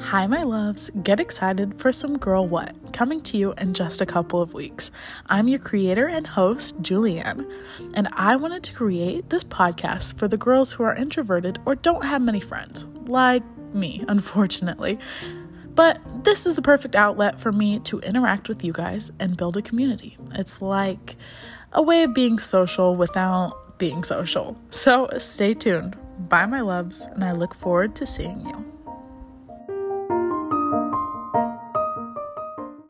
Hi, my loves. Get excited for some Girl What coming to you in just a couple of weeks. I'm your creator and host, Julianne, and I wanted to create this podcast for the girls who are introverted or don't have many friends, like me, unfortunately. But this is the perfect outlet for me to interact with you guys and build a community. It's like a way of being social without being social. So stay tuned. Bye, my loves, and I look forward to seeing you.